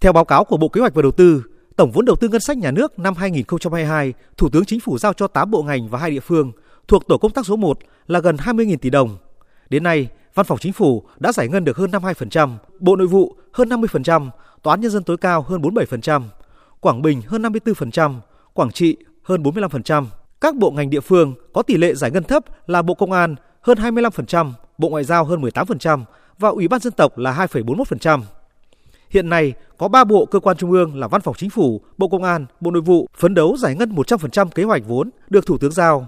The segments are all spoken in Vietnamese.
Theo báo cáo của Bộ Kế hoạch và Đầu tư, tổng vốn đầu tư ngân sách nhà nước năm 2022, Thủ tướng Chính phủ giao cho 8 bộ ngành và hai địa phương thuộc tổ công tác số 1 là gần 20.000 tỷ đồng. Đến nay, Văn phòng Chính phủ đã giải ngân được hơn 52%, Bộ Nội vụ hơn 50%, Tòa án Nhân dân tối cao hơn 47%, Quảng Bình hơn 54%, Quảng Trị hơn 45%. Các bộ ngành địa phương có tỷ lệ giải ngân thấp là Bộ Công an hơn 25%, Bộ Ngoại giao hơn 18% và Ủy ban dân tộc là 2,41%. Hiện nay, có 3 bộ cơ quan trung ương là Văn phòng Chính phủ, Bộ Công an, Bộ Nội vụ phấn đấu giải ngân 100% kế hoạch vốn được Thủ tướng giao.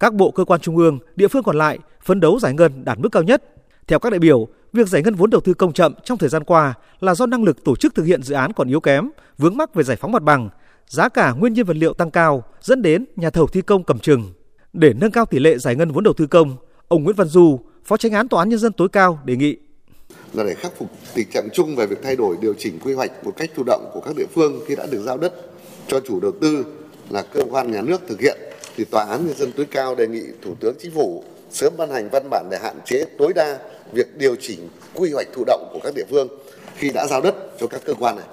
Các bộ cơ quan trung ương, địa phương còn lại phấn đấu giải ngân đạt mức cao nhất. Theo các đại biểu, việc giải ngân vốn đầu tư công chậm trong thời gian qua là do năng lực tổ chức thực hiện dự án còn yếu kém, vướng mắc về giải phóng mặt bằng, giá cả nguyên nhiên vật liệu tăng cao dẫn đến nhà thầu thi công cầm chừng. Để nâng cao tỷ lệ giải ngân vốn đầu tư công, ông Nguyễn Văn Du, Phó Tránh án Tòa án nhân dân tối cao đề nghị là để khắc phục tình trạng chung về việc thay đổi điều chỉnh quy hoạch một cách thụ động của các địa phương khi đã được giao đất cho chủ đầu tư là cơ quan nhà nước thực hiện, thì tòa án nhân dân tối cao đề nghị thủ tướng chính phủ sớm ban hành văn bản để hạn chế, tối đa việc điều chỉnh quy hoạch thụ động của các địa phương khi đã giao đất cho các cơ quan này.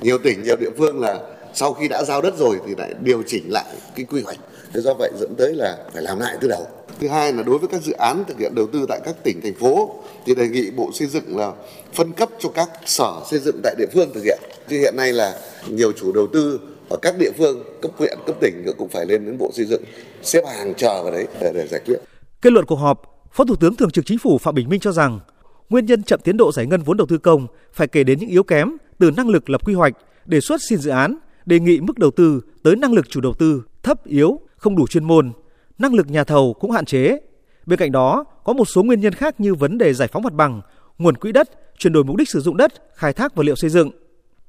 Nhiều tỉnh, nhiều địa phương là sau khi đã giao đất rồi thì lại điều chỉnh lại cái quy hoạch. Thế do vậy dẫn tới là phải làm lại từ đầu thứ hai là đối với các dự án thực hiện đầu tư tại các tỉnh thành phố thì đề nghị bộ xây dựng là phân cấp cho các sở xây dựng tại địa phương thực hiện. Chứ hiện nay là nhiều chủ đầu tư ở các địa phương cấp huyện cấp tỉnh cũng phải lên đến bộ xây dựng xếp hàng chờ vào đấy để, để giải quyết. Kết luận cuộc họp phó thủ tướng thường trực chính phủ phạm bình minh cho rằng nguyên nhân chậm tiến độ giải ngân vốn đầu tư công phải kể đến những yếu kém từ năng lực lập quy hoạch đề xuất xin dự án đề nghị mức đầu tư tới năng lực chủ đầu tư thấp yếu không đủ chuyên môn năng lực nhà thầu cũng hạn chế. Bên cạnh đó, có một số nguyên nhân khác như vấn đề giải phóng mặt bằng, nguồn quỹ đất, chuyển đổi mục đích sử dụng đất, khai thác vật liệu xây dựng.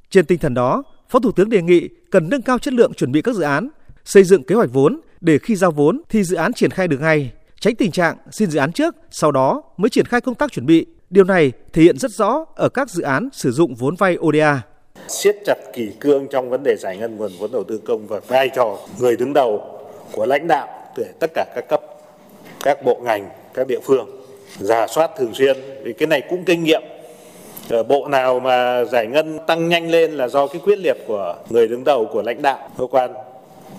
Trên tinh thần đó, Phó Thủ tướng đề nghị cần nâng cao chất lượng chuẩn bị các dự án, xây dựng kế hoạch vốn để khi giao vốn thì dự án triển khai được ngay, tránh tình trạng xin dự án trước, sau đó mới triển khai công tác chuẩn bị. Điều này thể hiện rất rõ ở các dự án sử dụng vốn vay ODA. Siết chặt kỷ cương trong vấn đề giải ngân nguồn vốn đầu tư công và vai trò người đứng đầu của lãnh đạo để tất cả các cấp, các bộ ngành, các địa phương giả soát thường xuyên. Vì cái này cũng kinh nghiệm. Ở bộ nào mà giải ngân tăng nhanh lên là do cái quyết liệt của người đứng đầu, của lãnh đạo, cơ quan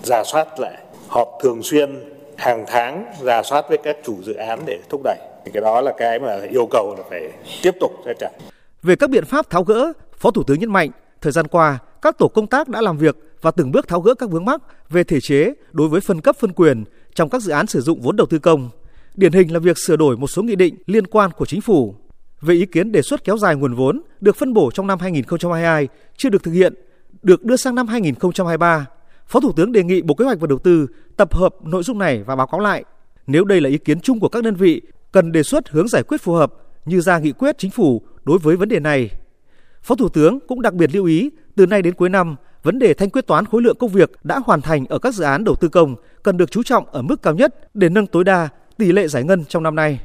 giả soát lại, họp thường xuyên, hàng tháng giả soát với các chủ dự án để thúc đẩy. Thì cái đó là cái mà yêu cầu là phải tiếp tục sẽ chặt. Về các biện pháp tháo gỡ, phó thủ tướng nhấn mạnh, thời gian qua, các tổ công tác đã làm việc và từng bước tháo gỡ các vướng mắc về thể chế đối với phân cấp, phân quyền trong các dự án sử dụng vốn đầu tư công. Điển hình là việc sửa đổi một số nghị định liên quan của chính phủ. Về ý kiến đề xuất kéo dài nguồn vốn được phân bổ trong năm 2022 chưa được thực hiện, được đưa sang năm 2023, Phó Thủ tướng đề nghị Bộ Kế hoạch và Đầu tư tập hợp nội dung này và báo cáo lại. Nếu đây là ý kiến chung của các đơn vị, cần đề xuất hướng giải quyết phù hợp như ra nghị quyết chính phủ đối với vấn đề này. Phó Thủ tướng cũng đặc biệt lưu ý từ nay đến cuối năm, vấn đề thanh quyết toán khối lượng công việc đã hoàn thành ở các dự án đầu tư công cần được chú trọng ở mức cao nhất để nâng tối đa tỷ lệ giải ngân trong năm nay.